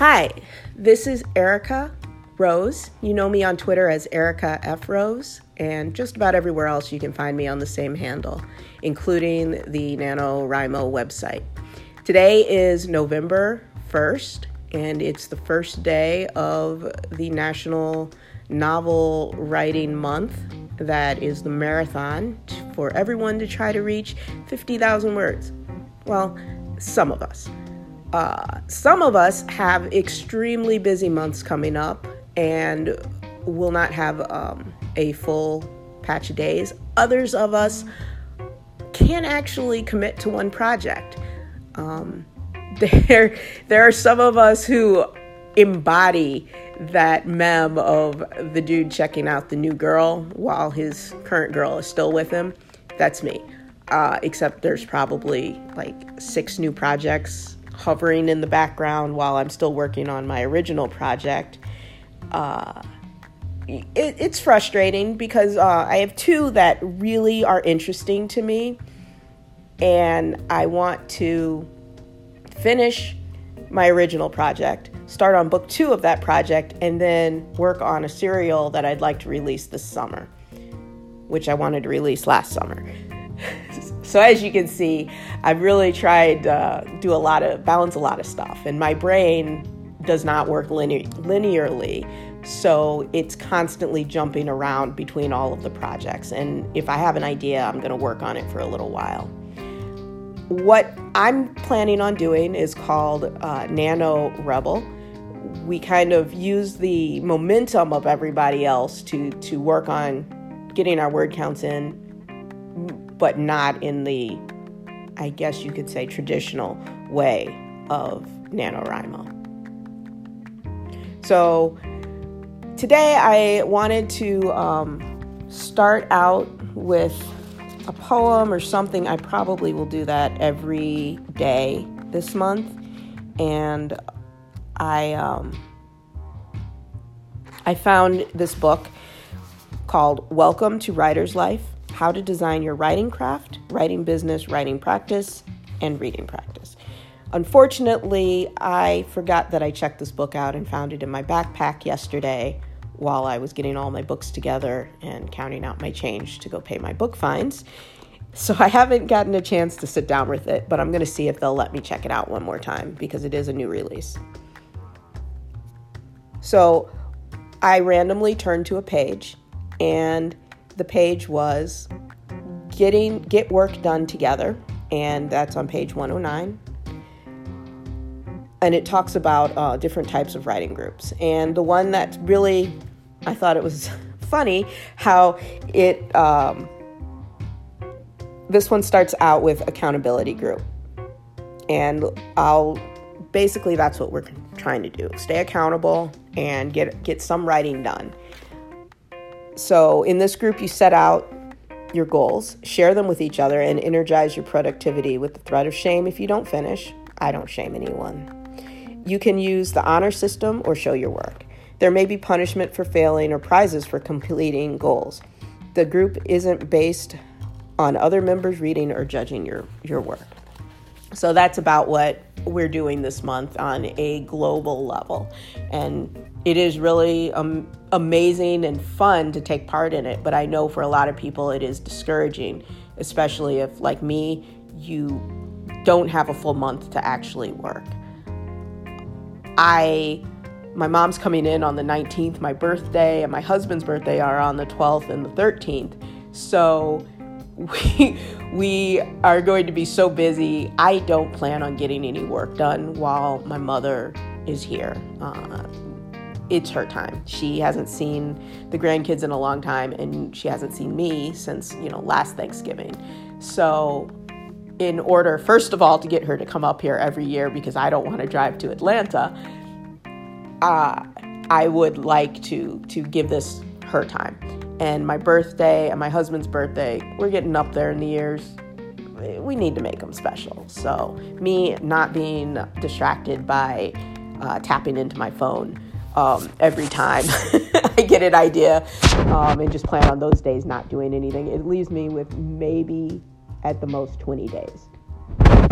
Hi, this is Erica Rose. You know me on Twitter as Erica F. Rose, and just about everywhere else you can find me on the same handle, including the NaNoWriMo website. Today is November 1st, and it's the first day of the National Novel Writing Month. That is the marathon for everyone to try to reach 50,000 words. Well, some of us. Uh, some of us have extremely busy months coming up and will not have um, a full patch of days. Others of us can't actually commit to one project. Um, there, there are some of us who embody that mem of the dude checking out the new girl while his current girl is still with him. That's me. Uh, except there's probably like six new projects hovering in the background while I'm still working on my original project. Uh, it, it's frustrating because uh, I have two that really are interesting to me, and I want to finish my original project, start on book two of that project, and then work on a serial that I'd like to release this summer, which I wanted to release last summer. So as you can see, I've really tried to uh, do a lot of balance a lot of stuff, and my brain does not work linear, linearly. So it's constantly jumping around between all of the projects. And if I have an idea, I'm going to work on it for a little while. What I'm planning on doing is called uh, Nano Rebel. We kind of use the momentum of everybody else to, to work on getting our word counts in, but not in the, I guess you could say, traditional way of NaNoWriMo. So today I wanted to um, start out with a poem or something. I probably will do that every day this month. And I, um, I found this book called Welcome to Writer's Life How to Design Your Writing Craft, Writing Business, Writing Practice, and Reading Practice. Unfortunately, I forgot that I checked this book out and found it in my backpack yesterday while I was getting all my books together and counting out my change to go pay my book fines. So I haven't gotten a chance to sit down with it, but I'm going to see if they'll let me check it out one more time because it is a new release. So I randomly turned to a page and the page was getting get work done together and that's on page 109 and it talks about uh, different types of writing groups and the one that really I thought it was funny how it. Um, this one starts out with accountability group, and I'll basically that's what we're trying to do: stay accountable and get get some writing done. So in this group, you set out your goals, share them with each other, and energize your productivity with the threat of shame if you don't finish. I don't shame anyone. You can use the honor system or show your work. There may be punishment for failing or prizes for completing goals. The group isn't based on other members reading or judging your, your work. So that's about what we're doing this month on a global level. And it is really um, amazing and fun to take part in it, but I know for a lot of people it is discouraging, especially if, like me, you don't have a full month to actually work. I my mom's coming in on the 19th, my birthday and my husband's birthday are on the 12th and the 13th. So we we are going to be so busy. I don't plan on getting any work done while my mother is here. Uh, it's her time. She hasn't seen the grandkids in a long time, and she hasn't seen me since you know last Thanksgiving. So, in order, first of all, to get her to come up here every year because I don't want to drive to Atlanta uh, I would like to to give this her time. And my birthday and my husband's birthday, we're getting up there in the years. We need to make them special. So me not being distracted by uh, tapping into my phone um, every time I get an idea um, and just plan on those days not doing anything. It leaves me with maybe at the most 20 days.